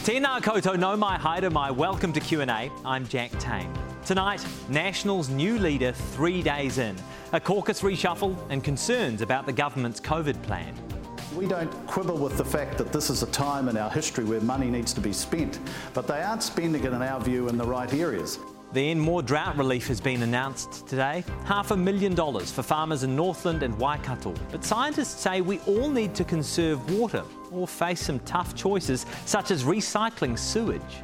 Tēnā koutou nau mai haere mai. Welcome to Q&A. I'm Jack Tame. Tonight, National's new leader three days in. A caucus reshuffle and concerns about the government's COVID plan. We don't quibble with the fact that this is a time in our history where money needs to be spent, but they aren't spending it, in our view, in the right areas. Then more drought relief has been announced today. Half a million dollars for farmers in Northland and Waikato. But scientists say we all need to conserve water or face some tough choices, such as recycling sewage.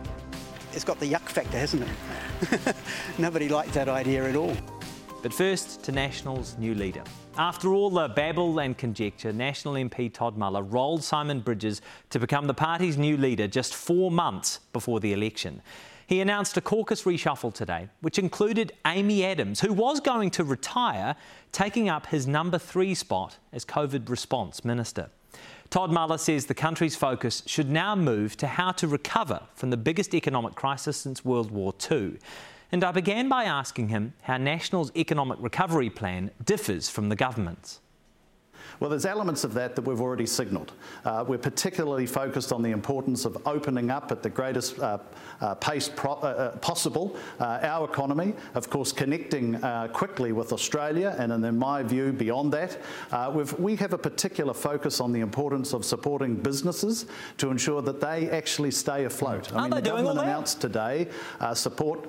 It's got the yuck factor, hasn't it? Nobody likes that idea at all. But first to National's new leader. After all the babble and conjecture, National MP Todd Muller rolled Simon Bridges to become the party's new leader just four months before the election. He announced a caucus reshuffle today, which included Amy Adams, who was going to retire, taking up his number three spot as COVID response minister. Todd Muller says the country's focus should now move to how to recover from the biggest economic crisis since World War II. And I began by asking him how National's economic recovery plan differs from the government's. Well, there's elements of that that we've already signalled. Uh, we're particularly focused on the importance of opening up at the greatest uh, uh, pace uh, uh, possible uh, our economy, of course, connecting quickly with Australia, and in my view, beyond that. we have a particular focus on the importance of supporting businesses to ensure that they actually stay afloat. I mean, the government announced today support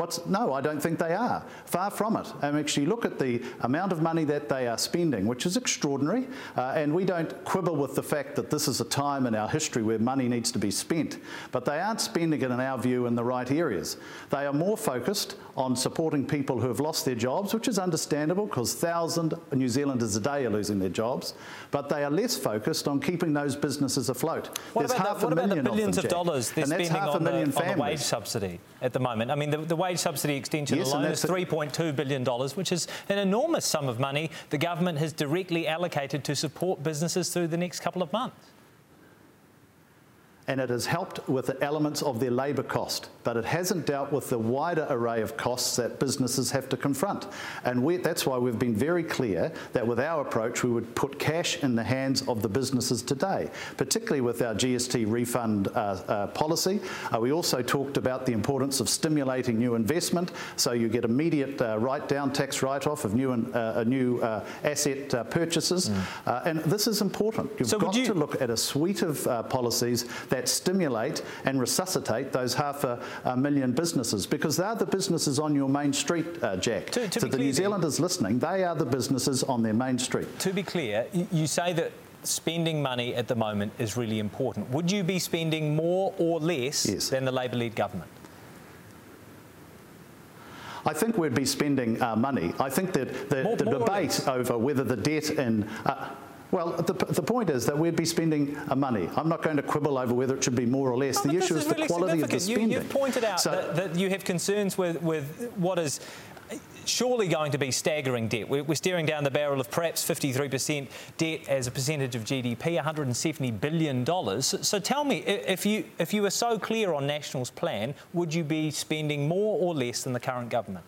What's, no, I don't think they are. Far from it. And actually, look at the amount of money that they are spending, which is extraordinary. Uh, and we don't quibble with the fact that this is a time in our history where money needs to be spent. But they aren't spending it, in our view, in the right areas. They are more focused on supporting people who have lost their jobs, which is understandable because thousands of New Zealanders a day are losing their jobs. But they are less focused on keeping those businesses afloat. What There's about, the, what about the billions of, them, of dollars they're spending on the, on the, wage subsidy at the moment? I mean, the, the wage subsidy extension yes, alone is $3.2 billion, which is an enormous sum of money the government has directly allocated to support businesses through the next couple of months and it has helped with the elements of their labour cost, but it hasn't dealt with the wider array of costs that businesses have to confront. And we, that's why we've been very clear that with our approach, we would put cash in the hands of the businesses today, particularly with our GST refund uh, uh, policy. Uh, we also talked about the importance of stimulating new investment, so you get immediate uh, write-down tax write-off of new, uh, new uh, asset purchases. Mm. and this is important. You've so got you... to look at a suite of policies that that stimulate and resuscitate those half a, a million businesses because they're the businesses on your main street, uh, Jack. To, to, to the clear, New Zealanders listening, they are the businesses on their main street. To be clear, you say that spending money at the moment is really important. Would you be spending more or less yes. than the Labor-led government? I think we'd be spending uh, money. I think that the, more, the more debate over whether the debt in uh, well, the, the point is that we'd be spending uh, money. I'm not going to quibble over whether it should be more or less. Oh, the issue is, is really the quality of the spending. You, have pointed out so, that, that, you have concerns with, with what is surely going to be staggering debt. We're, we're staring down the barrel of perhaps 53% debt as a percentage of GDP, $170 billion. So, so tell me, if you, if you were so clear on National's plan, would you be spending more or less than the current government?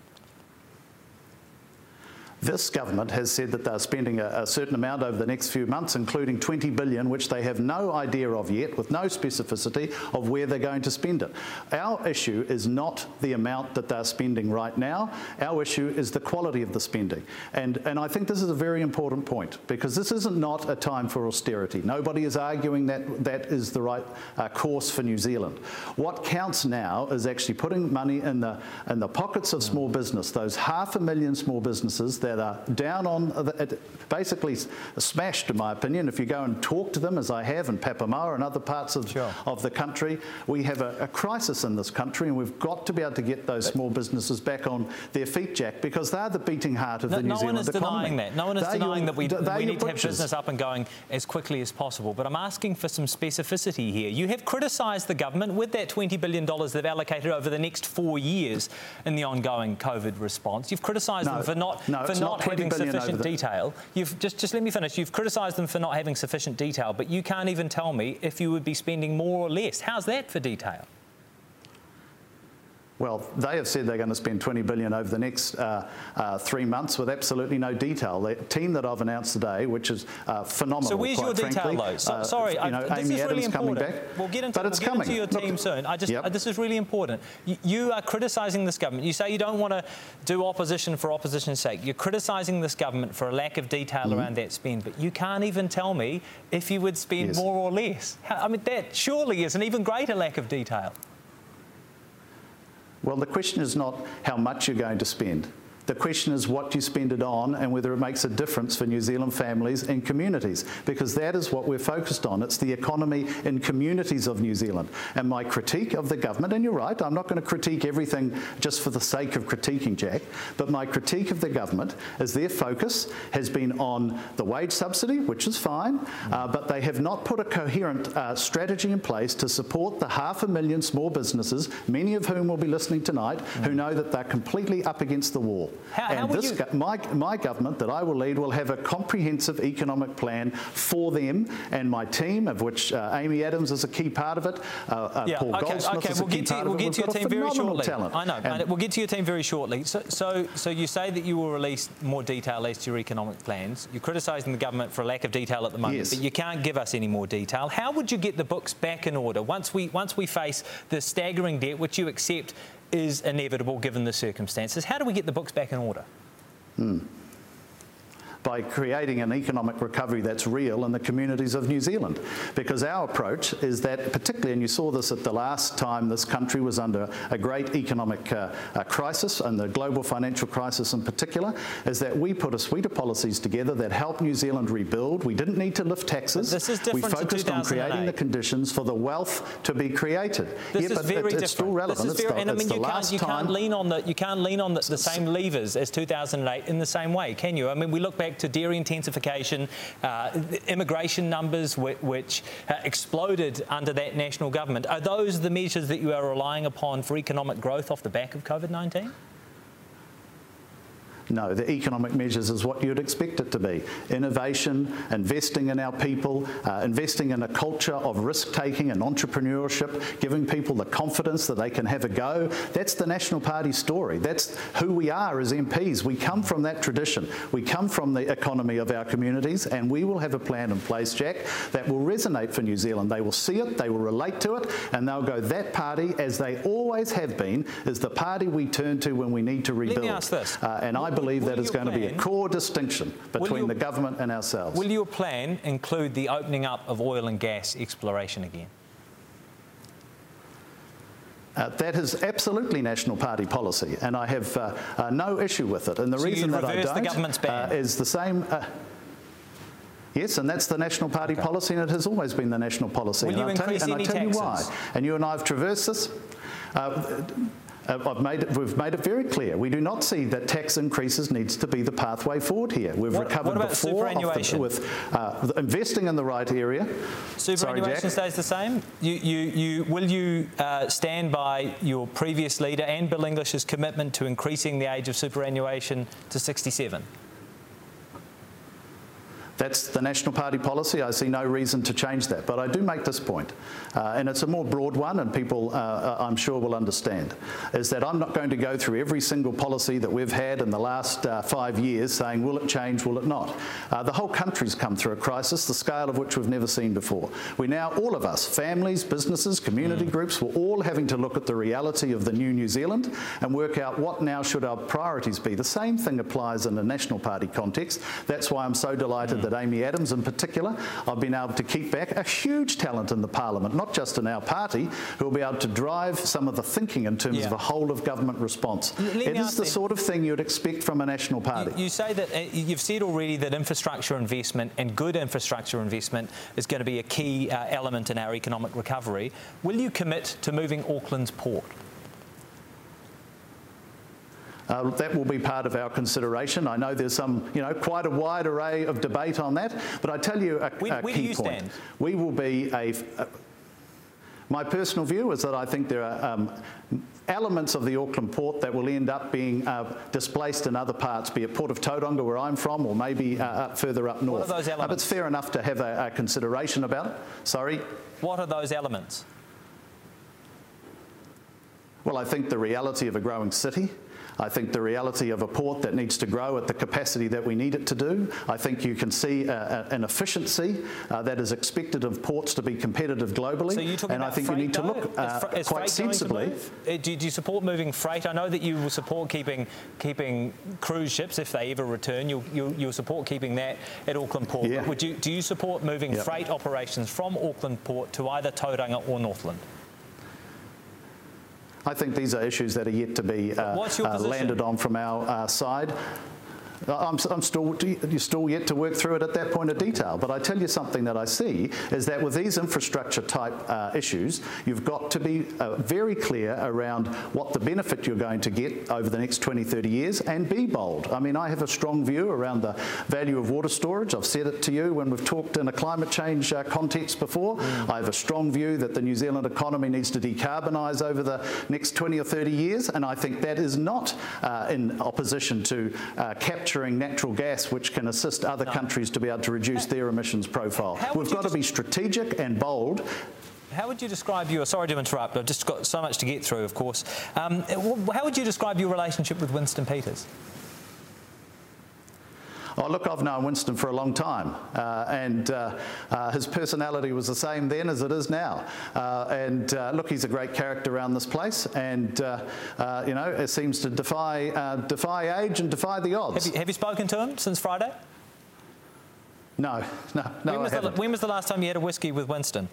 This government has said that they're spending a, a, certain amount over the next few months, including 20 billion, which they have no idea of yet, with no specificity of where they're going to spend it. Our issue is not the amount that they're spending right now. Our issue is the quality of the spending. And, and I think this is a very important point because this isn't not a time for austerity. Nobody is arguing that that is the right uh, course for New Zealand. What counts now is actually putting money in the, in the pockets of small business, those half a million small businesses that that are down on, the, basically smashed, in my opinion. If you go and talk to them, as I have in Papamoa and other parts of, sure. of the country, we have a, a, crisis in this country, and we've got to be able to get those small businesses back on their feet, Jack, because they're the beating heart of no, the New no Zealand economy. No one is denying that. No one is they're denying your, that we, we need to have business up and going as quickly as possible. But I'm asking for some specificity here. You have criticised the government with that $20 billion they've allocated over the next four years in the ongoing COVID response. You've criticised no, them for not, no, for not, not having sufficient detail. You've just just let me finish. You've criticised them for not having sufficient detail, but you can't even tell me if you would be spending more or less. How's that for detail? Well, they have said they're going to spend 20 billion over the next uh, uh, three months with absolutely no detail. The team that I've announced today, which is uh, phenomenal. So where's your detail, though? So, uh, sorry, you know, I, this Amy is Adams really important. Coming back, we'll get into, but it's we'll coming. Into your team Look, soon. I just, yep. this is really important. You, you are criticising this government. You say you don't want to do opposition for opposition's sake. You're criticising this government for a lack of detail mm-hmm. around that spend, but you can't even tell me if you would spend yes. more or less. I mean, that surely is an even greater lack of detail. Well, the question is not how much you're going to spend. The question is what you spend it on and whether it makes a difference for New Zealand families and communities, because that is what we're focused on. It's the economy in communities of New Zealand. And my critique of the government, and you're right, I'm not going to critique everything just for the sake of critiquing, Jack, but my critique of the government is their focus has been on the wage subsidy, which is fine, uh, but they have not put a coherent uh, strategy in place to support the half a million small businesses, many of whom will be listening tonight, who know that they're completely up against the wall. How, and how this, you... my, my government that I will lead will have a comprehensive economic plan for them and my team, of which uh, Amy Adams is a key part of it. Uh, uh, yeah, Paul okay, Goldsmith okay. is we'll a key get to, part we'll of it. get to your team very shortly. Talent. I know. And we'll get to your team very shortly. So, so, so you say that you will release more detail as to your economic plans. You're criticising the government for a lack of detail at the moment, yes. but you can't give us any more detail. How would you get the books back in order once we once we face the staggering debt, which you accept is inevitable given the circumstances? How do we get the books back in order? Hmm by creating an economic recovery that's real in the communities of New Zealand. Because our approach is that, particularly, and you saw this at the last time this country was under a great economic uh, uh, crisis, and the global financial crisis in particular, is that we put a suite of policies together that help New Zealand rebuild. We didn't need to lift taxes. This is different we focused on creating the conditions for the wealth to be created. This yeah, is but very it, it's different. still relevant. This is very, the, and I mean, you, can't, you can't lean on the you can't lean on the, the same levers as 2008 in the same way, can you? I mean, we look back to dairy intensification, uh, immigration numbers which, which uh, exploded under that national government. Are those the measures that you are relying upon for economic growth off the back of COVID 19? No, the economic measures is what you'd expect it to be. Innovation, investing in our people, uh, investing in a culture of risk taking and entrepreneurship, giving people the confidence that they can have a go. That's the National Party story. That's who we are as MPs. We come from that tradition. We come from the economy of our communities, and we will have a plan in place, Jack, that will resonate for New Zealand. They will see it, they will relate to it, and they'll go, that party, as they always have been, is the party we turn to when we need to rebuild. Let me ask this. Uh, and I believe that is going to be a core distinction between the government and ourselves. Will your plan include the opening up of oil and gas exploration again? Uh, that is absolutely National Party policy, and I have uh, uh, no issue with it. And the so reason that I don't the uh, is the same. Uh, yes, and that's the National Party okay. policy, and it has always been the national policy. Will and you I'll increase tell you, and any I tell taxes? you why. And you and I have traversed this. Uh, uh, made it, we've made it very clear. We do not see that tax increases needs to be the pathway forward here. We've what, recovered what before the, with uh, investing in the right area. Superannuation Sorry, stays the same. You, you, you, will you uh, stand by your previous leader and Bill English's commitment to increasing the age of superannuation to 67? That's the National Party policy. I see no reason to change that. But I do make this point, uh, and it's a more broad one, and people, uh, uh, I'm sure, will understand, is that I'm not going to go through every single policy that we've had in the last uh, five years saying, will it change, will it not? Uh, the whole country's come through a crisis, the scale of which we've never seen before. We now, all of us, families, businesses, community mm. groups, we're all having to look at the reality of the new New Zealand and work out what now should our priorities be. The same thing applies in a National Party context. That's why I'm so delighted mm. that Amy Adams in particular, I've been able to keep back a huge talent in the parliament, not just in our party, who will be able to drive some of the thinking in terms yeah. of a whole of government response. It is the sort of thing you'd expect from a national party. You, you say that uh, you've said already that infrastructure investment and good infrastructure investment is going to be a key uh, element in our economic recovery. Will you commit to moving Auckland's port? Uh, that will be part of our consideration. I know there's some, you know, quite a wide array of debate on that, but I tell you a, where, a where key point. Stand? We will be a, a, my personal view is that I think there are um, elements of the Auckland port that will end up being uh, displaced in other parts, be it Port of Tauranga, where I'm from, or maybe uh, up further up north. What are those elements? Uh, it's fair enough to have a, a consideration about it. Sorry. What are those elements? Well, I think the reality of a growing city I think the reality of a port that needs to grow at the capacity that we need it to do. I think you can see a, a, an efficiency uh, that is expected of ports to be competitive globally. So and I think you need to look uh, is fr- is quite sensibly. Uh, do, do, you support moving freight? I know that you will support keeping keeping cruise ships if they ever return. You'll, you'll, you'll support keeping that at Auckland Port. Yeah. Would you, do you support moving yep. freight operations from Auckland Port to either Tauranga or Northland? I think these are issues that are yet to be uh, uh, landed on from our uh, side. I'm, I'm, still, you're still yet to work through it at that point of detail. But I tell you something that I see is that with these infrastructure type uh, issues, you've got to be uh, very clear around what the benefit you're going to get over the next 20, 30 years and be bold. I mean, I have a strong view around the value of water storage. I've said it to you when we've talked in a climate change uh, context before. Mm. I have a strong view that the New Zealand economy needs to decarbonise over the next 20 or 30 years, and I think that is not uh, in opposition to uh, capture capturing natural gas, which can assist other no. countries to be able to reduce their emissions profile. We've got to be strategic and bold. How would you describe your, sorry to interrupt, I've just got so much to get through, of course. Um, how would you describe your relationship with Winston Peters? Oh, look, I've known Winston for a long time, uh, and uh, uh, his personality was the same then as it is now. Uh, and uh, look, he's a great character around this place, and uh, you know, it seems to defy defy age and defy the odds. Have you, have you spoken to him since Friday? No, no, no. When was, the, when was the last time you had a whiskey with Winston?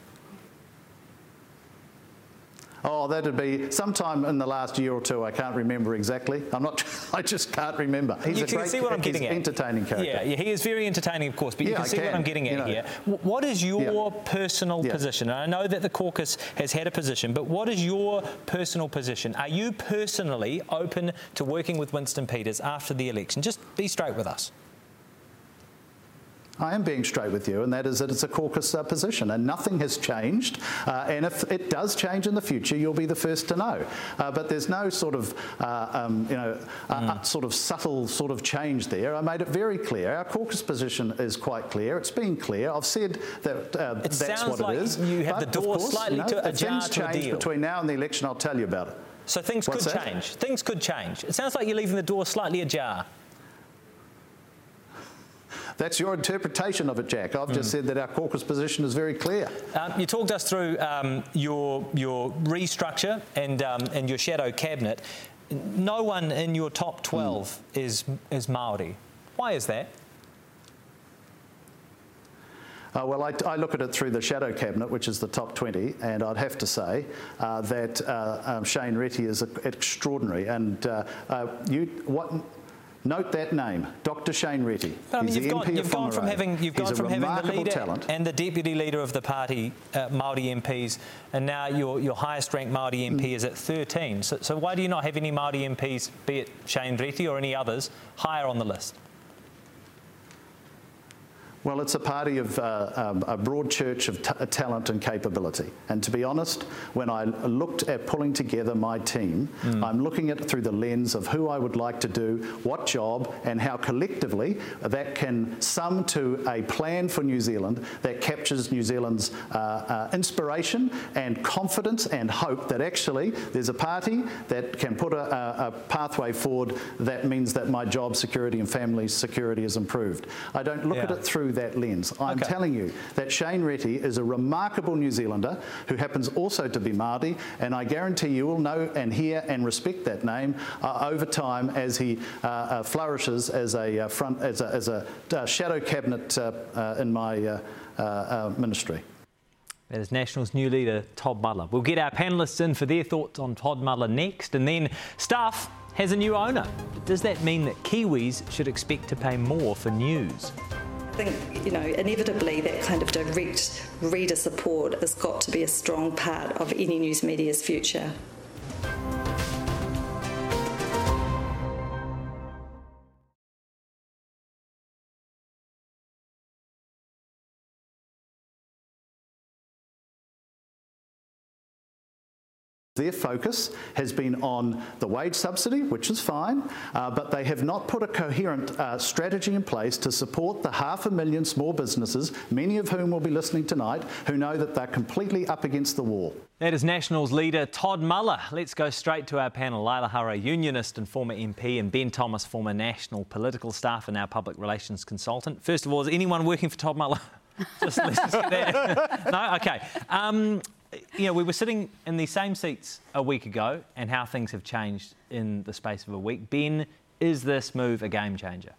Oh, that'd be sometime in the last year or two. I can't remember exactly. I'm not. I just can't remember. He's you a can great, see what I'm getting at. Entertaining character. Yeah, yeah, he is very entertaining, of course. But yeah, you can I see can. what I'm getting at you know. here. What is your yeah. personal yeah. position? And I know that the caucus has had a position, but what is your personal position? Are you personally open to working with Winston Peters after the election? Just be straight with us. I am being straight with you, and that is that it's a caucus uh, position, and nothing has changed. Uh, and if it does change in the future, you'll be the first to know. Uh, but there's no sort of, uh, um, you know, mm. sort of subtle sort of change there. I made it very clear. Our caucus position is quite clear. It's been clear. I've said that uh, that's what like it is. You have but the door course, slightly you know, to if things change between now and the election. I'll tell you about it. So things What's could that? change. Things could change. It sounds like you're leaving the door slightly ajar. That's your interpretation of it, Jack. I've mm. just said that our caucus position is very clear. Um, you talked us through um, your your restructure and um, and your shadow cabinet. No one in your top 12 mm. is is Maori. Why is that? Uh, well, I, I, look at it through the shadow cabinet, which is the top 20, and I'd have to say uh, that uh, um, Shane Reti is extraordinary. And uh, uh, you, what Note that name, Dr. Shane Reti. But I mean, you've, gone, you've gone, from having you've gone from having the leader talent. and the deputy leader of the party, uh, Maori MPs, and now your your highest ranked Maori MP mm. is at 13. So, so why do you not have any Maori MPs, be it Shane Reti or any others, higher on the list? Well, it's a party of uh, um, a broad church of t- talent and capability. And to be honest, when I looked at pulling together my team, mm. I'm looking at it through the lens of who I would like to do, what job, and how collectively that can sum to a plan for New Zealand that captures New Zealand's uh, uh, inspiration and confidence and hope that actually there's a party that can put a, a pathway forward that means that my job security and family security is improved. I don't look yeah. at it through through that lens. I'm okay. telling you that Shane Reti is a remarkable New Zealander who happens also to be Māori, and I guarantee you will know and hear and respect that name uh, over time as he uh, uh, flourishes as a uh, front as a, as a uh, shadow cabinet uh, in my ministry. That is National's new leader, Todd Muller. We'll get our panellists in for their thoughts on Todd Muller next, and then Stuff has a new owner. Does that mean that Kiwis should expect to pay more for news? Think, you know, inevitably that kind of direct reader support has got to be a strong part of any news media's future. Their focus has been on the wage subsidy, which is fine, uh, but they have not put a coherent uh, strategy in place to support the half a million small businesses, many of whom will be listening tonight, who know that they're completely up against the wall. That is Nationals leader Todd Muller. Let's go straight to our panel. Laila Harré, unionist and former MP, and Ben Thomas, former national political staff and now public relations consultant. First of all, is anyone working for Todd Muller? just, let's just get that. no? Okay. Um, you know, we were sitting in the same seats a week ago and how things have changed in the space of a week. Ben, is this move a game changer?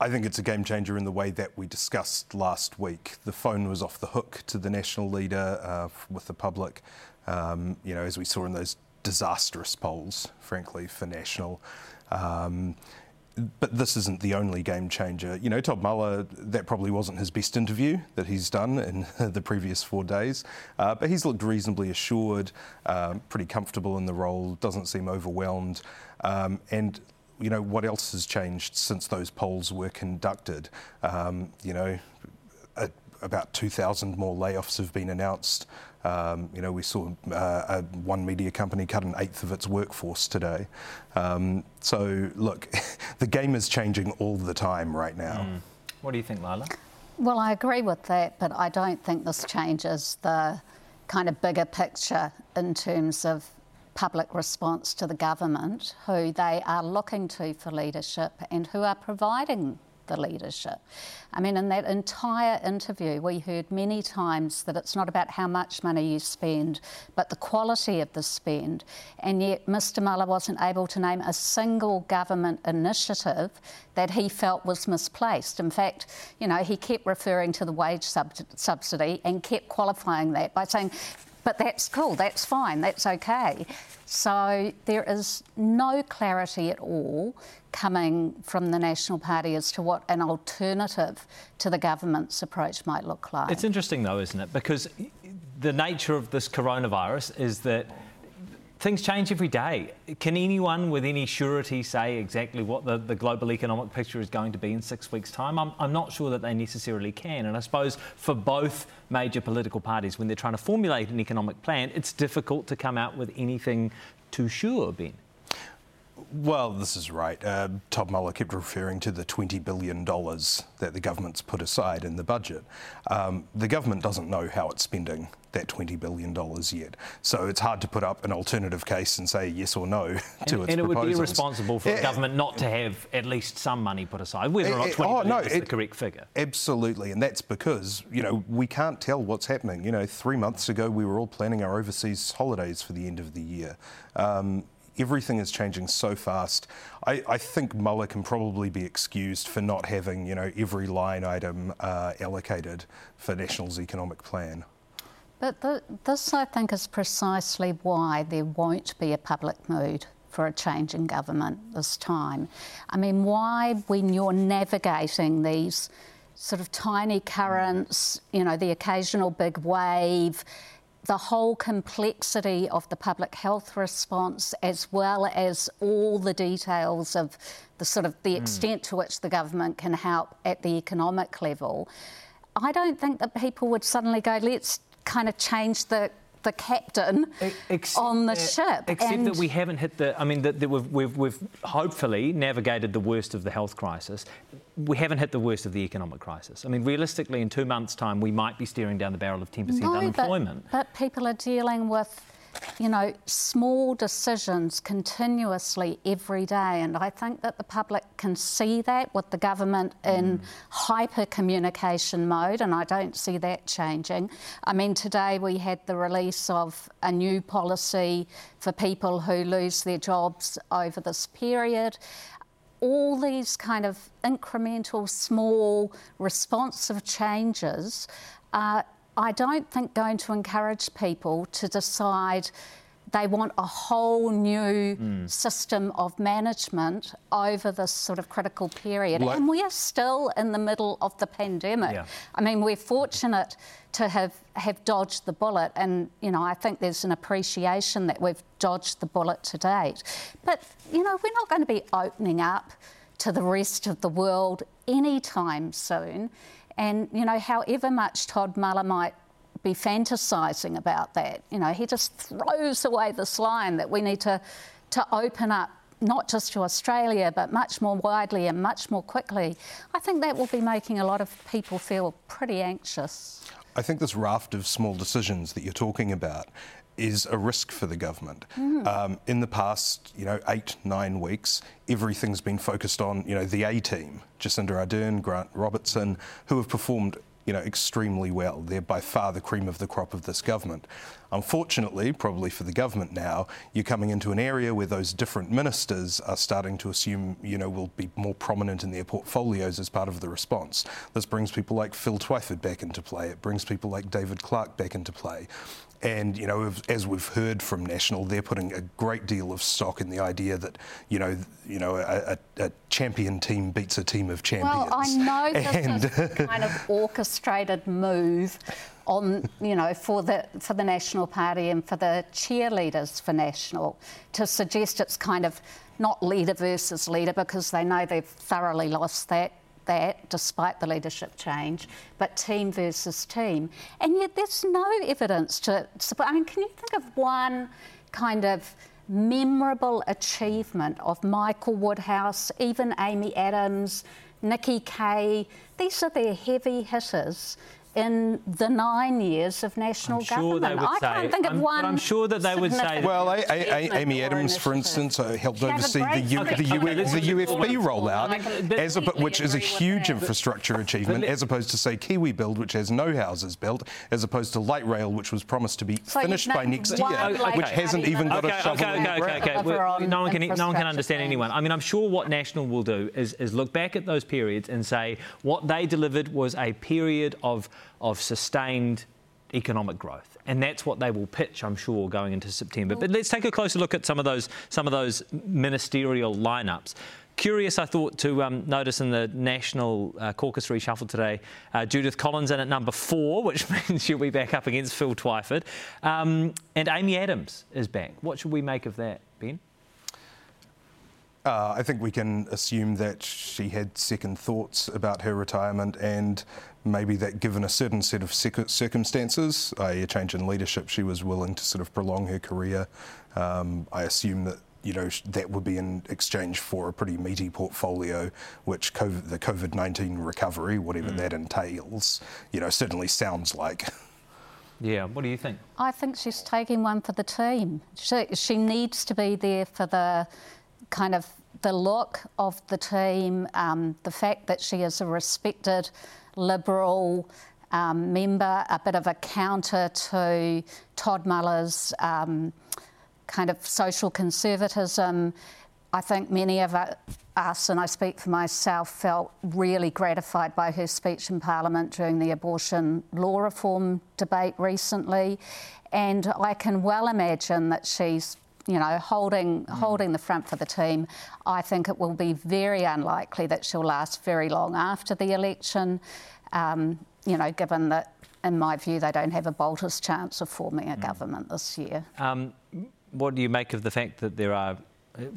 I think it's a game changer in the way that we discussed last week. The phone was off the hook to the national leader uh, with the public, um, you know, as we saw in those disastrous polls, frankly, for national. Um, but this isn't the only game changer. You know, Todd Muller, that probably wasn't his best interview that he's done in the previous four days, uh, but he's looked reasonably assured, um, pretty comfortable in the role, doesn't seem overwhelmed. Um, and you know, what else has changed since those polls were conducted? Um, you know, a, about 2,000 more layoffs have been announced. Um, you know, we saw uh, one media company cut an eighth of its workforce today. Um, so, look, the game is changing all the time right now. Mm. What do you think, Lila? Well, I agree with that, but I don't think this changes the kind of bigger picture in terms of public response to the government, who they are looking to for leadership and who are providing the leadership. I mean, in that entire interview, we heard many times that it's not about how much money you spend, but the quality of the spend. And yet, Mr. Muller wasn't able to name a single government initiative that he felt was misplaced. In fact, you know, he kept referring to the wage sub- subsidy and kept qualifying that by saying, but that's cool, that's fine, that's okay. So there is no clarity at all coming from the National Party as to what an alternative to the government's approach might look like. It's interesting, though, isn't it? Because the nature of this coronavirus is that things change every day. Can anyone with any surety say exactly what the, the global economic picture is going to be in six weeks' time? I'm, I'm not sure that they necessarily can. And I suppose for both major political parties, when they're trying to formulate an economic plan, it's difficult to come out with anything too sure, Ben. Well, this is right. Uh, Todd Muller kept referring to the $20 billion that the government's put aside in the budget. Um, the government doesn't know how it's spending that $20 billion yet. So it's hard to put up an alternative case and say yes or no to and, its and proposals. And it would be irresponsible for the government not to have at least some money put aside, whether or not 20 oh, no, is it, the correct figure. Absolutely, and that's because, you know, we can't tell what's happening. You know, three months ago we were all planning our overseas holidays for the end of the year. Um, everything is changing so fast. I, I, think Muller can probably be excused for not having, you know, every line item uh, allocated for National's economic plan. But the, this, I think, is precisely why there won't be a public mood for a change in government this time. I mean, why, when you're navigating these sort of tiny currents, you know, the occasional big wave, the whole complexity of the public health response, as well as all the details of the sort of the mm. extent to which the government can help at the economic level, I don't think that people would suddenly go, let's kind of change the the captain except, on the ship. Except and that we haven't hit the. I mean, that, that we've, we've, we've hopefully navigated the worst of the health crisis. We haven't hit the worst of the economic crisis. I mean, realistically, in two months' time, we might be staring down the barrel of 10% no, unemployment. But, but people are dealing with you know, small decisions continuously every day. And I think that the public can see that with the government in mm. hyper communication mode, and I don't see that changing. I mean, today we had the release of a new policy for people who lose their jobs over this period all these kind of incremental, small, responsive changes are I don't think going to encourage people to decide they want a whole new mm. system of management over this sort of critical period. Like, and we are still in the middle of the pandemic. Yeah. I mean, we're fortunate to have, have dodged the bullet, and you know, I think there's an appreciation that we've dodged the bullet to date. But you know, we're not going to be opening up to the rest of the world anytime soon. And, you know, however much Todd Muller might be fantasising about that. You know, he just throws away this line that we need to, to open up not just to Australia, but much more widely and much more quickly. I think that will be making a lot of people feel pretty anxious. I think this raft of small decisions that you're talking about is a risk for the government. Mm. Um, in the past, you know, eight, nine weeks, everything's been focused on, you know, the A team, Jacinda Ardern, Grant Robertson, who have performed you know, extremely well. They're by far the cream of the crop of this government. Unfortunately, probably for the government now, you're coming into an area where those different ministers are starting to assume, you know, will be more prominent in their portfolios as part of the response. This brings people like Phil Twyford back into play. It brings people like David Clark back into play. And you know, as we've heard from National, they're putting a great deal of stock in the idea that you know, you know, a, a champion team beats a team of champions. Well, I know and this is a kind of orchestrated move on, you know, for the for the National Party and for the cheerleaders for National to suggest it's kind of not leader versus leader because they know they've thoroughly lost that that despite the leadership change, but team versus team. And yet there's no evidence to support. I mean, can you think of one kind of memorable achievement of Michael Woodhouse, even Amy Adams, Nikki Kaye? These are their heavy hitters in the nine years of national I'm sure government. They would I say, can't think of I'm, one. I'm sure that they would say. Well, a, a, a, Amy Adams, for instance, uh, helped oversee the, U, okay, the, okay, the UFB rollout, as a, which is a huge infrastructure achievement, as opposed to, say, Kiwi Build, which has no houses built, as opposed to Light Rail, which was promised to be so finished by next year, okay. which hasn't even got a shovel okay, okay, okay, okay. no, one can, no one can understand anyone. I mean, I'm sure what National will do is, is look back at those periods and say what they delivered was a period of of sustained economic growth. And that's what they will pitch, I'm sure, going into September. But let's take a closer look at some of those some of those ministerial lineups. Curious, I thought, to um, notice in the National uh, Caucus reshuffle today, uh, Judith Collins in at number four, which means she'll be back up against Phil Twyford. Um, and Amy Adams is back. What should we make of that, Ben? Uh, I think we can assume that she had second thoughts about her retirement and maybe that given a certain set of circumstances, i.e. a change in leadership, she was willing to sort of prolong her career. Um, I assume that you know that would be in exchange for a pretty meaty portfolio, which COVID, the COVID nineteen recovery, whatever mm. that entails, you know, certainly sounds like. Yeah, what do you think? I think she's taking one for the team. She, she needs to be there for the kind of the look of the team, um, the fact that she is a respected Liberal um, member, a bit of a counter to Todd Muller's um, kind of social conservatism. I think many of us, and I speak for myself, felt really gratified by her speech in Parliament during the abortion law reform debate recently. And I can well imagine that she's you know, holding mm. holding the front for the team. I think it will be very unlikely that she'll last very long after the election. Um, you know, given that, in my view, they don't have a bolter's chance of forming a mm. government this year. Um, what do you make of the fact that there are,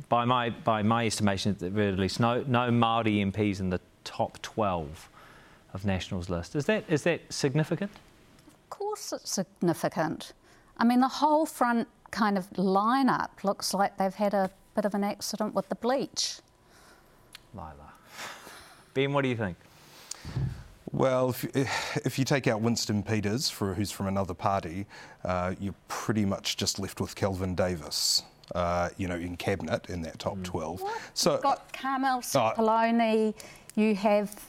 by my by my estimation, at the very least, no no Maori MPs in the top 12 of Nationals list? Is that is that significant? Of course, it's significant. I mean, the whole front kind of lineup looks like they've had a bit of an accident with the bleach. Lila. Ben, what do you think? Well, if, if you take out Winston Peters, for, who's from another party, uh, you're pretty much just left with Kelvin Davis. Uh, you know, in cabinet in that top mm. 12. What? So You've got Carmel Sepuloni, uh, you have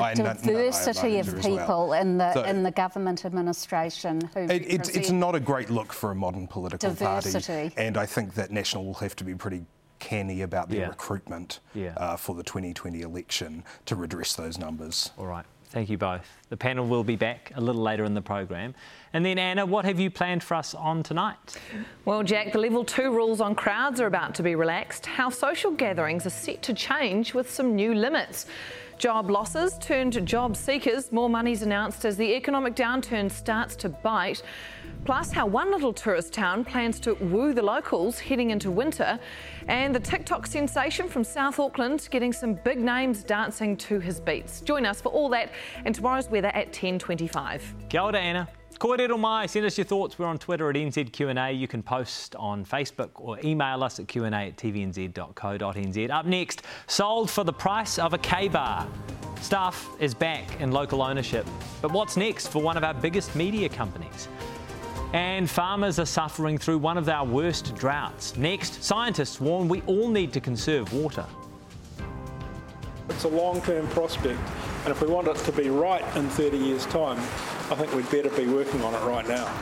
a diversity of people well. in the so in the government administration who it, it's, it's not a great look for a modern political diversity. party, and I think that National will have to be pretty canny about their yeah. recruitment yeah. Uh, for the 2020 election to redress those numbers. All right. Thank you both. The panel will be back a little later in the program. And then, Anna, what have you planned for us on tonight? Well, Jack, the level two rules on crowds are about to be relaxed. How social gatherings are set to change with some new limits. Job losses turned job seekers. More money's announced as the economic downturn starts to bite. Plus, how one little tourist town plans to woo the locals heading into winter. And the TikTok sensation from South Auckland getting some big names dancing to his beats. Join us for all that and tomorrow's weather at 10.25. Kia ora, Anna. Kōrero mai, send us your thoughts. We're on Twitter at NZQ&A. You can post on Facebook or email us at Q&A at tvnz.co.nz. Up next, sold for the price of a K-bar. Stuff is back in local ownership. But what's next for one of our biggest media companies? And farmers are suffering through one of our worst droughts. Next, scientists warn we all need to conserve water. It's a long-term prospect, and if we want it to be right in 30 years' time, I think we'd better be working on it right now.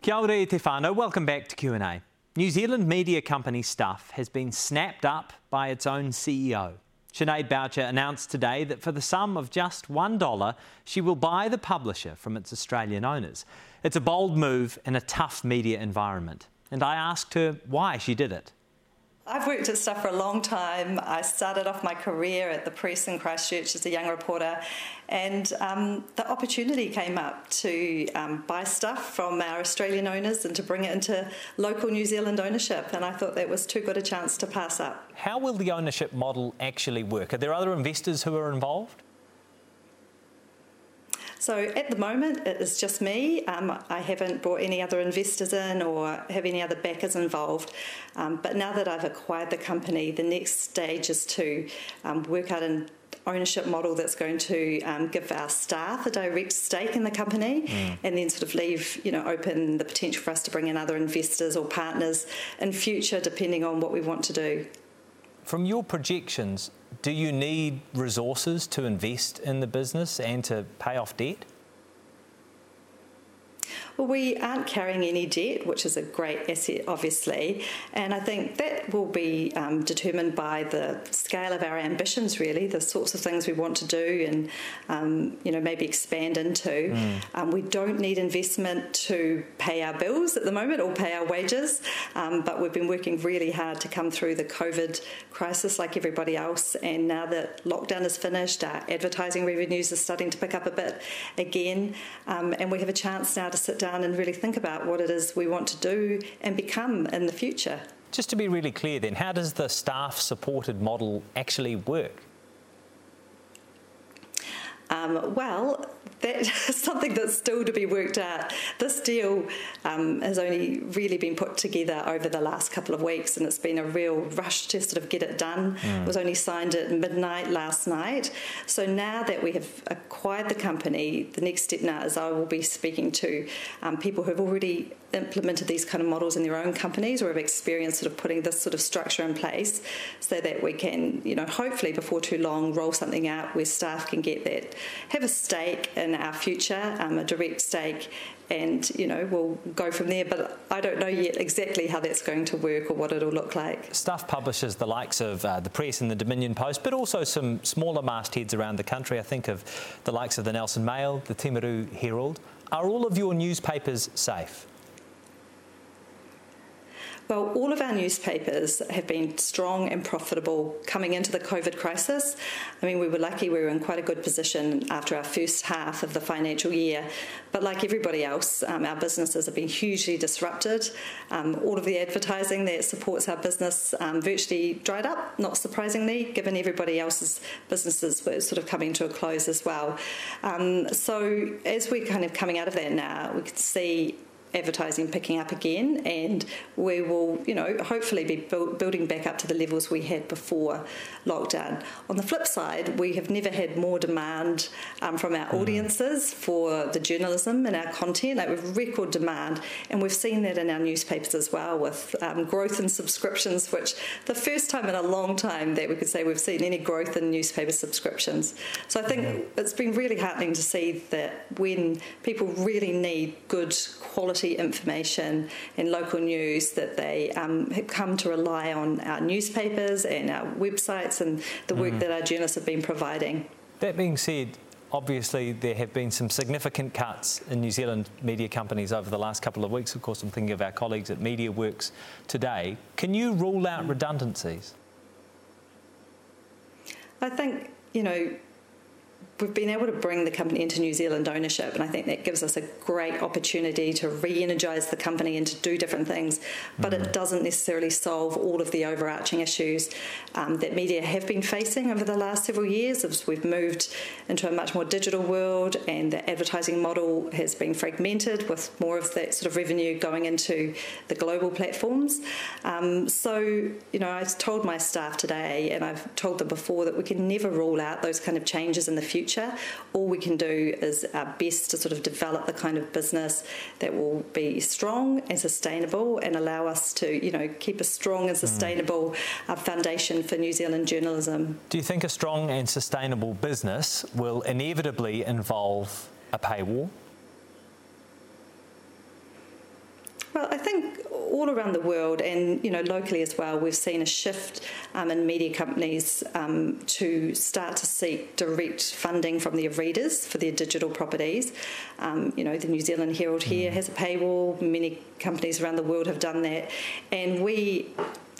Kia ora e. Welcome back to Q&A. New Zealand media company Stuff has been snapped up by its own CEO. Sinead Boucher announced today that for the sum of just $1, she will buy the publisher from its Australian owners. It's a bold move in a tough media environment. And I asked her why she did it. I've worked at Stuff for a long time. I started off my career at the press in Christchurch as a young reporter, and um, the opportunity came up to um, buy stuff from our Australian owners and to bring it into local New Zealand ownership. And I thought that was too good a chance to pass up. How will the ownership model actually work? Are there other investors who are involved? So at the moment, it is just me. Um, I haven't brought any other investors in or have any other backers involved. Um, but now that I've acquired the company, the next stage is to um, work out an ownership model that's going to um, give our staff a direct stake in the company mm. and then sort of leave you know open the potential for us to bring in other investors or partners in future depending on what we want to do from your projections do you need resources to invest in the business and to pay off debt? Well, we aren't carrying any debt, which is a great asset, obviously, and I think that will be um, determined by the scale of our ambitions, really, the sorts of things we want to do, and um, you know maybe expand into. Mm. Um, we don't need investment to pay our bills at the moment or pay our wages, um, but we've been working really hard to come through the COVID crisis like everybody else, and now that lockdown is finished, our advertising revenues are starting to pick up a bit again, um, and we have a chance now to sit down down and really think about what it is we want to do and become in the future. Just to be really clear, then, how does the staff supported model actually work? Um, well, that is something that's still to be worked out. This deal um, has only really been put together over the last couple of weeks, and it's been a real rush to sort of get it done. Mm. It was only signed at midnight last night. So now that we have acquired the company, the next step now is I will be speaking to um, people who have already implemented these kind of models in their own companies or have experienced sort of putting this sort of structure in place so that we can, you know, hopefully before too long roll something out where staff can get that, have a stake in our future, um, a direct stake, and you know we'll go from there. But I don't know yet exactly how that's going to work or what it'll look like. Stuff publishes the likes of uh, the Press and the Dominion Post, but also some smaller mastheads around the country. I think of the likes of the Nelson Mail, the Timaru Herald. Are all of your newspapers safe? Well, all of our newspapers have been strong and profitable coming into the COVID crisis. I mean, we were lucky we were in quite a good position after our first half of the financial year. But like everybody else, um, our businesses have been hugely disrupted. Um, all of the advertising that supports our business um, virtually dried up, not surprisingly, given everybody else's businesses were sort of coming to a close as well. Um, so as we're kind of coming out of that now, we can see advertising picking up again, and we will, you know, hopefully be build, building back up to the levels we had before lockdown. On the flip side, we have never had more demand um, from our mm. audiences for the journalism and our content. Like we've record demand, and we've seen that in our newspapers as well, with um, growth in subscriptions, which the first time in a long time that we could say we've seen any growth in newspaper subscriptions. So I think it's been really heartening to see that when people really need good quality quality information in local news that they um, have come to rely on our newspapers and our websites and the work mm. that our journalists have been providing. That being said, obviously there have been some significant cuts in New Zealand media companies over the last couple of weeks. Of course, I'm thinking of our colleagues at MediaWorks today. Can you rule out redundancies? I think, you know, we've been able to bring the company into New Zealand ownership, and I think that gives us a great opportunity to re energise the company and to do different things. But mm. it doesn't necessarily solve all of the overarching issues um, that media have been facing over the last several years as we've moved into a much more digital world and the advertising model has been fragmented with more of that sort of revenue going into the global platforms. Um, so, you know, I've told my staff today, and I've told them before, that we can never rule out those kind of changes in the future. All we can do is our best to sort of develop the kind of business that will be strong and sustainable and allow us to, you know, keep a strong and hmm. sustainable mm. foundation for New Zealand journalism. Do you think a strong and sustainable business will inevitably involve a paywall? Well, I think all around the world and you know locally as well, we've seen a shift um, in media companies um, to start to seek direct funding from their readers for their digital properties. Um, you know, the New Zealand Herald here mm. has a paywall. Many companies around the world have done that, and we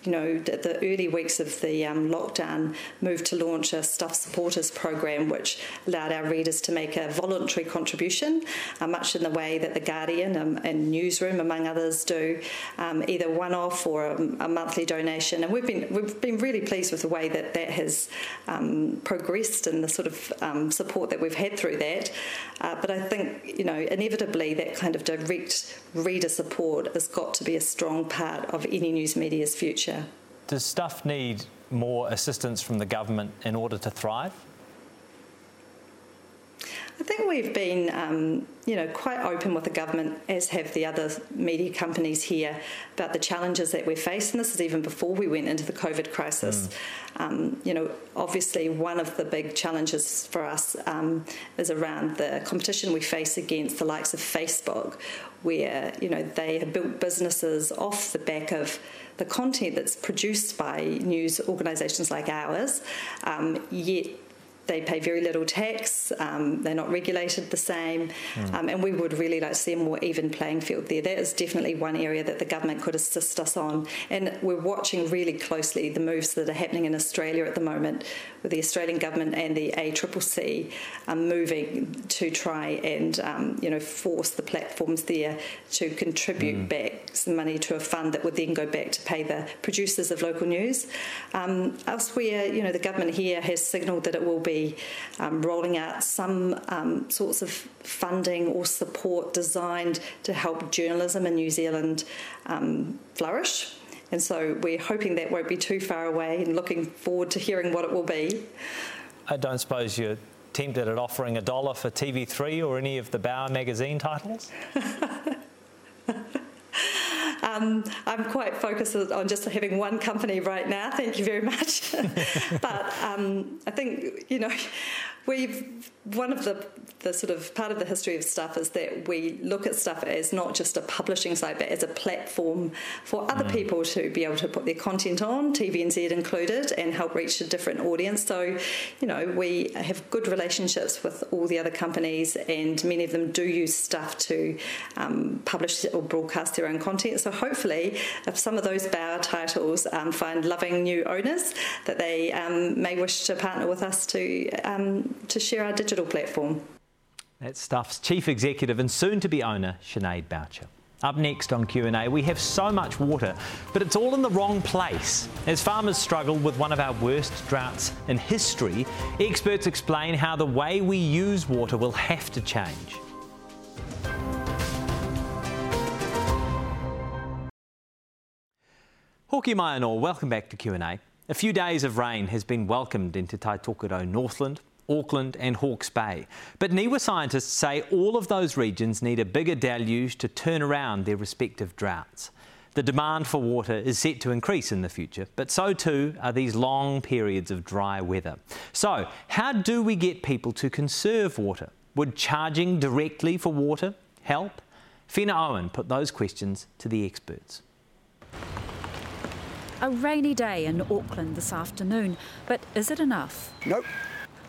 you know, the early weeks of the um, lockdown, moved to launch a Stuff Supporters program, which allowed our readers to make a voluntary contribution, uh, much in the way that The Guardian and, and Newsroom, among others, do, um, either one off or a, a, monthly donation. And we've been, we've been really pleased with the way that that has um, progressed and the sort of um, support that we've had through that. Uh, but I think, you know, inevitably that kind of direct reader support has got to be a strong part of any news media's future. Does Stuff need more assistance from the government in order to thrive? I think we've been, um, you know, quite open with the government, as have the other media companies here, about the challenges that we're facing. this is even before we went into the COVID crisis. Mm. Um, you know, obviously one of the big challenges for us um, is around the competition we face against the likes of Facebook, where you know they have built businesses off the back of the content that's produced by news organisations like ours, um, yet they pay very little tax, um, they're not regulated the same, mm. um, and we would really like to see a more even playing field there. That is definitely one area that the government could assist us on, and we're watching really closely the moves that are happening in Australia at the moment with the Australian government and the ACCC um, moving to try and um, you know force the platforms there to contribute mm. back some money to a fund that would then go back to pay the producers of local news. Um, elsewhere, you know, the government here has signalled that it will be um, rolling out some um, sorts of funding or support designed to help journalism in New Zealand um, flourish. And so we're hoping that won't be too far away and looking forward to hearing what it will be. I don't suppose you're tempted at offering a dollar for TV3 or any of the Bauer magazine titles? Um, I'm quite focused on just having one company right now. Thank you very much. but um, I think you know we've one of the the sort of part of the history of stuff is that we look at stuff as not just a publishing site but as a platform for other mm. people to be able to put their content on TVNZ included and help reach a different audience so you know we have good relationships with all the other companies and many of them do use stuff to um, publish or broadcast their own content so hopefully if some of those Bauer titles um, find loving new owners that they um, may wish to partner with us to um, to share our digital platform. That's Stuff's Chief Executive and soon-to-be owner, Sinead Boucher. Up next on Q&A, we have so much water, but it's all in the wrong place. As farmers struggle with one of our worst droughts in history, experts explain how the way we use water will have to change. Hoki mai welcome back to Q&A. A few days of rain has been welcomed into Taitokoro Northland, Auckland and Hawke's Bay. But NIWA scientists say all of those regions need a bigger deluge to turn around their respective droughts. The demand for water is set to increase in the future, but so too are these long periods of dry weather. So, how do we get people to conserve water? Would charging directly for water help? Whena Owen put those questions to the experts. A rainy day in Auckland this afternoon, but is it enough? Nope.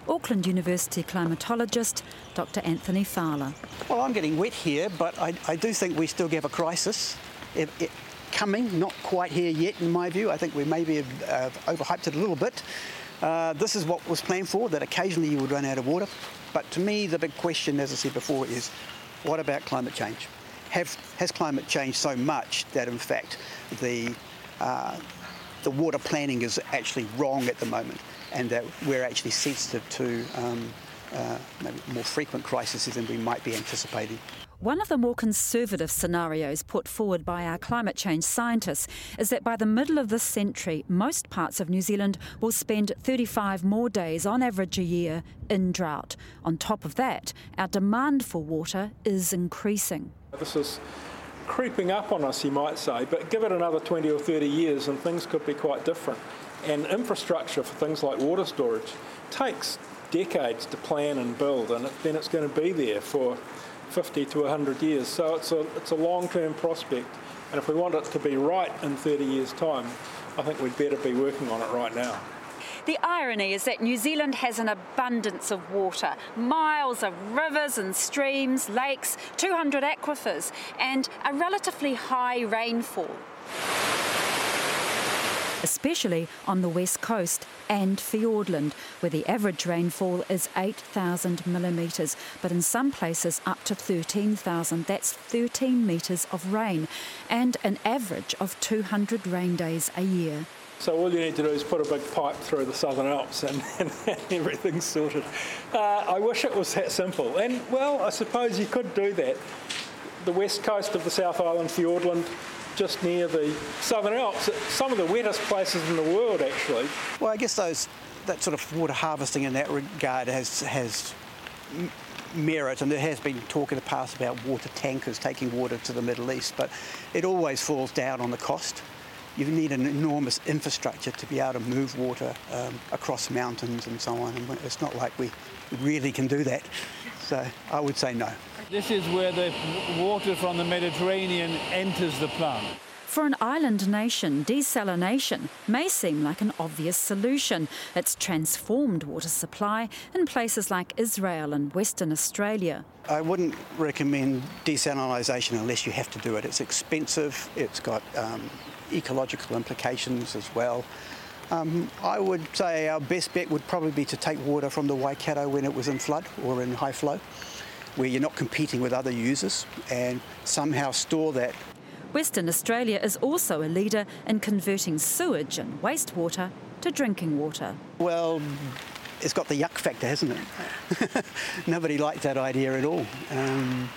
Auckland University climatologist Dr Anthony Fowler. Well, I'm getting wet here, but I, I do think we still have a crisis it, it, coming, not quite here yet in my view. I think we maybe have uh, overhyped it a little bit. Uh, this is what was planned for, that occasionally you would run out of water. But to me, the big question, as I said before, is what about climate change? Have, has climate changed so much that, in fact, the, uh, the water planning is actually wrong at the moment and that we're actually sensitive to um, uh, more frequent crises than we might be anticipating? One of the more conservative scenarios put forward by our climate change scientists is that by the middle of this century, most parts of New Zealand will spend 35 more days on average a year in drought. On top of that, our demand for water is increasing. This is creeping up on us, you might say, but give it another 20 or 30 years and things could be quite different. And infrastructure for things like water storage takes decades to plan and build, and then it's going to be there for 50 to 100 years. So it's a, it's a long-term prospect. And if we want it to be right in 30 years' time, I think we'd better be working on it right now. The irony is that New Zealand has an abundance of water miles of rivers and streams, lakes, 200 aquifers, and a relatively high rainfall especially on the west coast and Fiordland, where the average rainfall is 8,000 millimetres, but in some places up to 13,000. That's 13 metres of rain, and an average of 200 rain days a year. So all you need to do is put a big pipe through the Southern Alps and, and everything's sorted. Uh, I wish it was that simple. And, well, I suppose you could do that. The west coast of the South Island, Fiordland, just near the Southern Alps, some of the wettest places in the world, actually. Well, I guess those that sort of water harvesting in that regard has has merit, and there has been talk in the past about water tankers taking water to the Middle East, but it always falls down on the cost. You need an enormous infrastructure to be able to move water um, across mountains and so on, and it's not like we really can do that. So I would say no. This is where the water from the Mediterranean enters the plant. For an island nation, desalination may seem like an obvious solution. It's transformed water supply in places like Israel and Western Australia. I wouldn't recommend desalination unless you have to do it. It's expensive, it's got um, ecological implications as well. Um, I would say our best bet would probably be to take water from the Waikato when it was in flood or in high flow where you're not competing with other users and somehow store that. Western Australia is also a leader in converting sewage and wastewater to drinking water. Well, it's got the yuck factor, hasn't it? Nobody liked that idea at all. Um,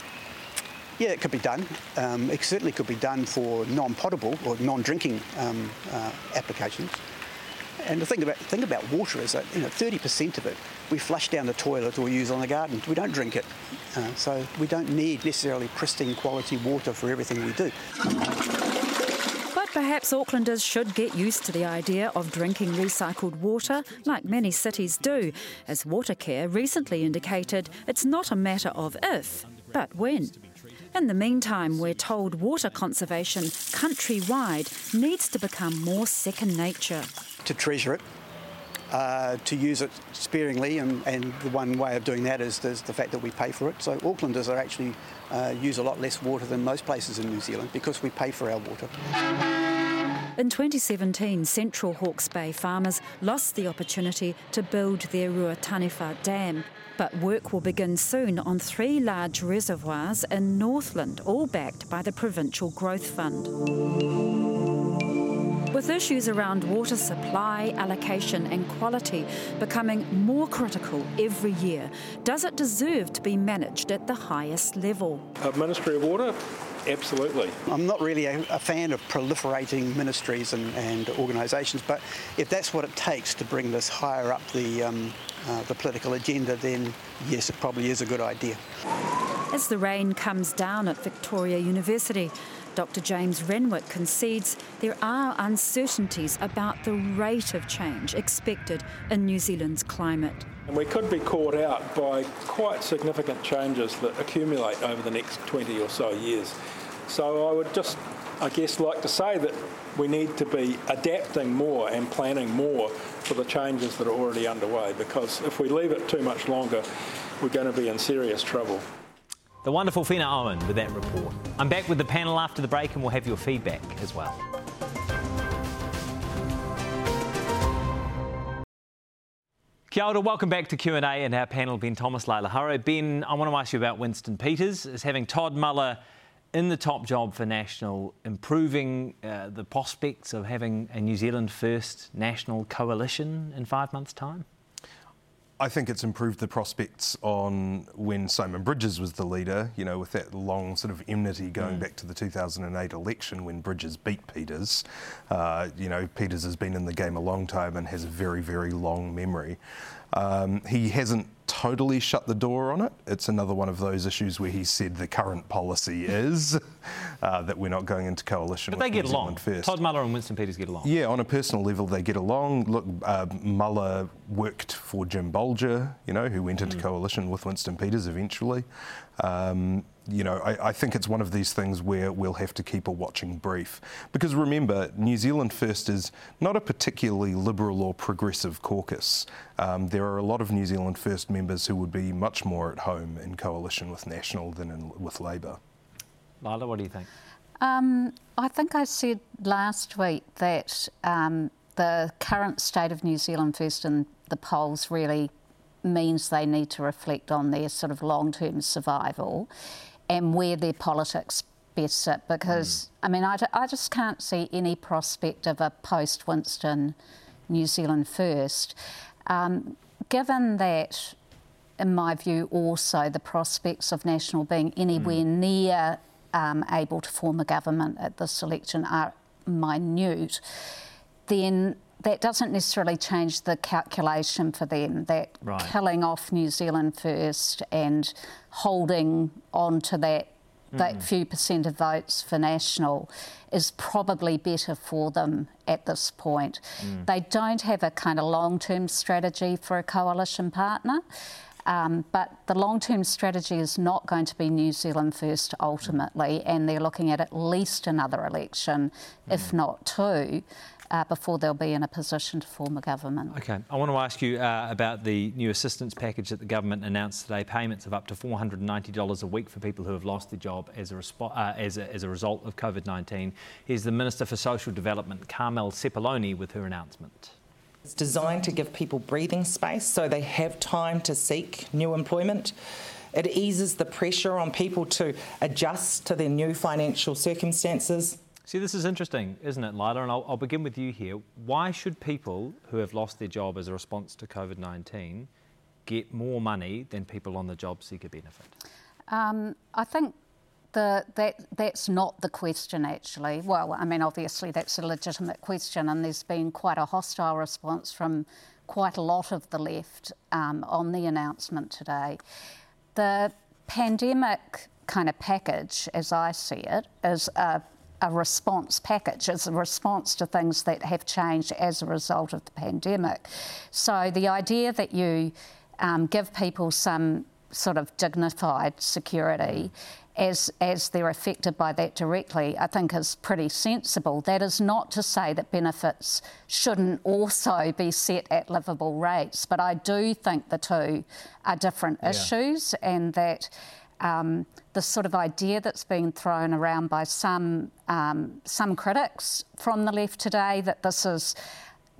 yeah, it could be done. Um, it certainly could be done for non-potable or non-drinking um, uh, applications. And the thing about thing about water is that you know 30% of it we flush down the toilet or use on the garden. We don't drink it, uh, so we don't need necessarily pristine quality water for everything we do. But perhaps Aucklanders should get used to the idea of drinking recycled water, like many cities do, as Watercare recently indicated it's not a matter of if, but when. In the meantime, we're told water conservation countrywide needs to become more second nature to treasure it, uh, to use it sparingly, and, and, the one way of doing that is, the fact that we pay for it. So Aucklanders are actually uh, use a lot less water than most places in New Zealand because we pay for our water. In 2017, Central Hawke's Bay farmers lost the opportunity to build their Ruataniwha Dam. But work will begin soon on three large reservoirs in Northland, all backed by the Provincial Growth Fund. With issues around water supply, allocation, and quality becoming more critical every year, does it deserve to be managed at the highest level? A Ministry of Water? Absolutely. I'm not really a, a fan of proliferating ministries and, and, organisations, but if that's what it takes to bring this higher up the, um, uh, the political agenda, then yes, it probably is a good idea. As the rain comes down at Victoria University, Dr. James Renwick concedes there are uncertainties about the rate of change expected in New Zealand's climate. And we could be caught out by quite significant changes that accumulate over the next 20 or so years. So I would just, I guess, like to say that we need to be adapting more and planning more for the changes that are already underway because if we leave it too much longer, we're going to be in serious trouble. The wonderful Whena Owen with that report. I'm back with the panel after the break and we'll have your feedback as well. Kia ora, welcome back to Q&A and our panel, Ben Thomas, Laila Harré. Ben, I want to ask you about Winston Peters. Is having Todd Muller in the top job for National improving uh, the prospects of having a New Zealand first national coalition in five months' time? I think it's improved the prospects on when Simon Bridges was the leader, you know, with that long sort of enmity going mm. back to the 2008 election when Bridges beat Peters. Uh, you know, Peters has been in the game a long time and has a very, very long memory. Um, he hasn't totally shut the door on it. It's another one of those issues where he said the current policy is uh, that we're not going into coalition but with they get New along. first. Todd Muller and Winston Peters get along. Yeah, on a personal level, they get along. Look, uh, Muller worked for Jim Bolger, you know, who went into mm. coalition with Winston Peters eventually. Um, you know, I, I, think it's one of these things where we'll have to keep a watching brief. Because remember, New Zealand First is not a particularly liberal or progressive caucus. Um, there are a lot of New Zealand First members who would be much more at home in coalition with National than in, with Labour. Laila, what do you think? Um, I think I said last week that um, the current state of New Zealand First in the polls really means they need to reflect on their sort of long term survival and where their politics best sit because, mm. I mean, I, I just can't see any prospect of a post Winston New Zealand first. Um, given that, in my view, also the prospects of National being anywhere mm. near um, able to form a government at this election are minute, then that doesn't necessarily change the calculation for them. That right. killing off New Zealand first and holding on to that that mm. few percent of votes for national is probably better for them at this point. Mm. They don't have a kind of long term strategy for a coalition partner. Um, but the long term strategy is not going to be New Zealand first ultimately, and they're looking at at least another election, mm. if not two uh, before they'll be in a position to form a government. Okay, I want to ask you uh, about the new assistance package that the government announced today. Payments of up to $490 a week for people who have lost their job as a, respo- uh, as a, as a result of COVID 19. Here's the Minister for Social Development, Carmel Sepuloni, with her announcement. It's designed to give people breathing space so they have time to seek new employment. It eases the pressure on people to adjust to their new financial circumstances. See, this is interesting, isn't it, Laila? And I'll, I'll, begin with you here. Why should people who have lost their job as a response to COVID 19 get more money than people on the job seeker benefit? Um, I think the, that that's not the question actually. Well, I mean, obviously that's a legitimate question, and there's been quite a hostile response from quite a lot of the left um, on the announcement today. The pandemic kind of package, as I see it, is a a response package. It's a response to things that have changed as a result of the pandemic. So the idea that you um, give people some sort of dignified security as, as they're affected by that directly, I think is pretty sensible. That is not to say that benefits shouldn't also be set at livable rates, but I do think the two are different yeah. issues and that um, the sort of idea that's been thrown around by some um, some critics from the left today that this is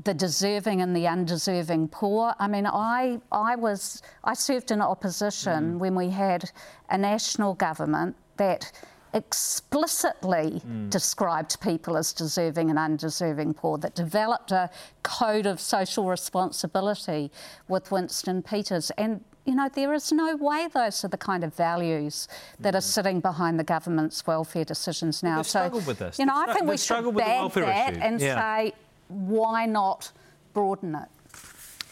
the deserving and the undeserving poor. I mean, I I was I served in opposition mm. when we had a national government that explicitly mm. described people as deserving and undeserving poor, that developed a code of social responsibility with Winston Peters. And you know, there is no way those are the kind of values that are mm. sitting behind the government's welfare decisions now. They've so, struggled with this. You know, they've I think we should bag that issue. and yeah. say, why not broaden it?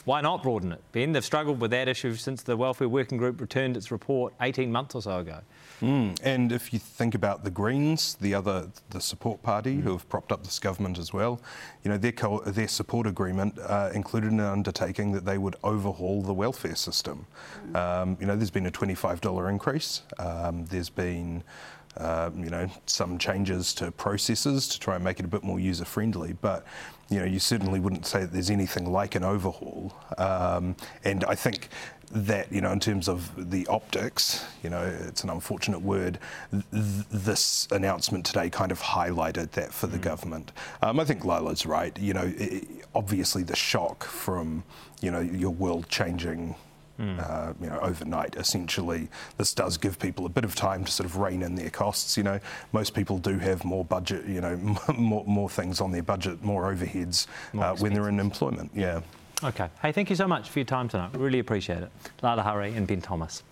Why not broaden it, Ben? They've struggled with that issue since the Welfare Working Group returned its report 18 months or so ago. Mm. And if you think about the Greens, the other, the support party mm. who have propped up this government as well, you know, their, co- their support agreement uh, included an undertaking that they would overhaul the welfare system. Mm. Um, you know, there's been a $25 increase. Um, there's been uh, you know, some changes to processes to try and make it a bit more user friendly. But you know, you certainly wouldn't say that there's anything like an overhaul. Um, and I think that, you know, in terms of the optics, you know, it's an unfortunate word, th- this announcement today kind of highlighted that for the mm. government. Um, I think Laila's right. You know, it, obviously the shock from, you know, your world changing Mm. Uh, you know, overnight. Essentially, this does give people a bit of time to sort of rein in their costs. You know, most people do have more budget, you know, more, more things on their budget, more overheads more uh, when they're in employment. Yeah. Okay. Hey, thank you so much for your time tonight. Really appreciate it. Laila Harré and Ben Thomas.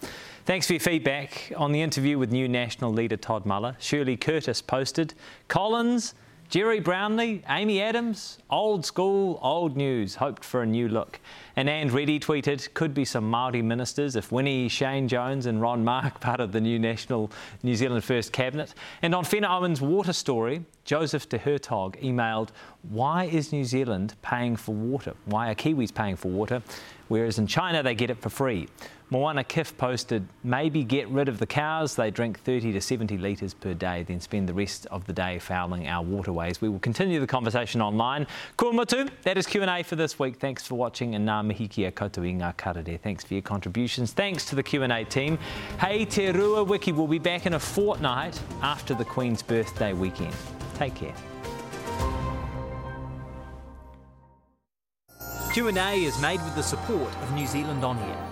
Thanks for your feedback on the interview with new National leader Todd Muller. Shirley Curtis posted Collins Gerry Brownlee, Amy Adams, old school, old news, hoped for a new look. And Anne Reddy tweeted, could be some Māori ministers if Winnie, Shane Jones and Ron Mark part of the new National New Zealand First Cabinet. And on Whena Owen's water story, Joseph de Hertog emailed, why is New Zealand paying for water? Why are Kiwis paying for water? Whereas in China they get it for free. Moana Kif posted, maybe get rid of the cows. They drink 30 to 70 litres per day, then spend the rest of the day fouling our waterways. We will continue the conversation online. Kua mutu, that is Q&A for this week. Thanks for watching and ngā mihi kia koutou i ngā karare. Thanks for your contributions. Thanks to the Q&A team. Hey Te Rua Wiki will be back in a fortnight after the Queen's birthday weekend. Take care. Q&A is made with the support of New Zealand On Air.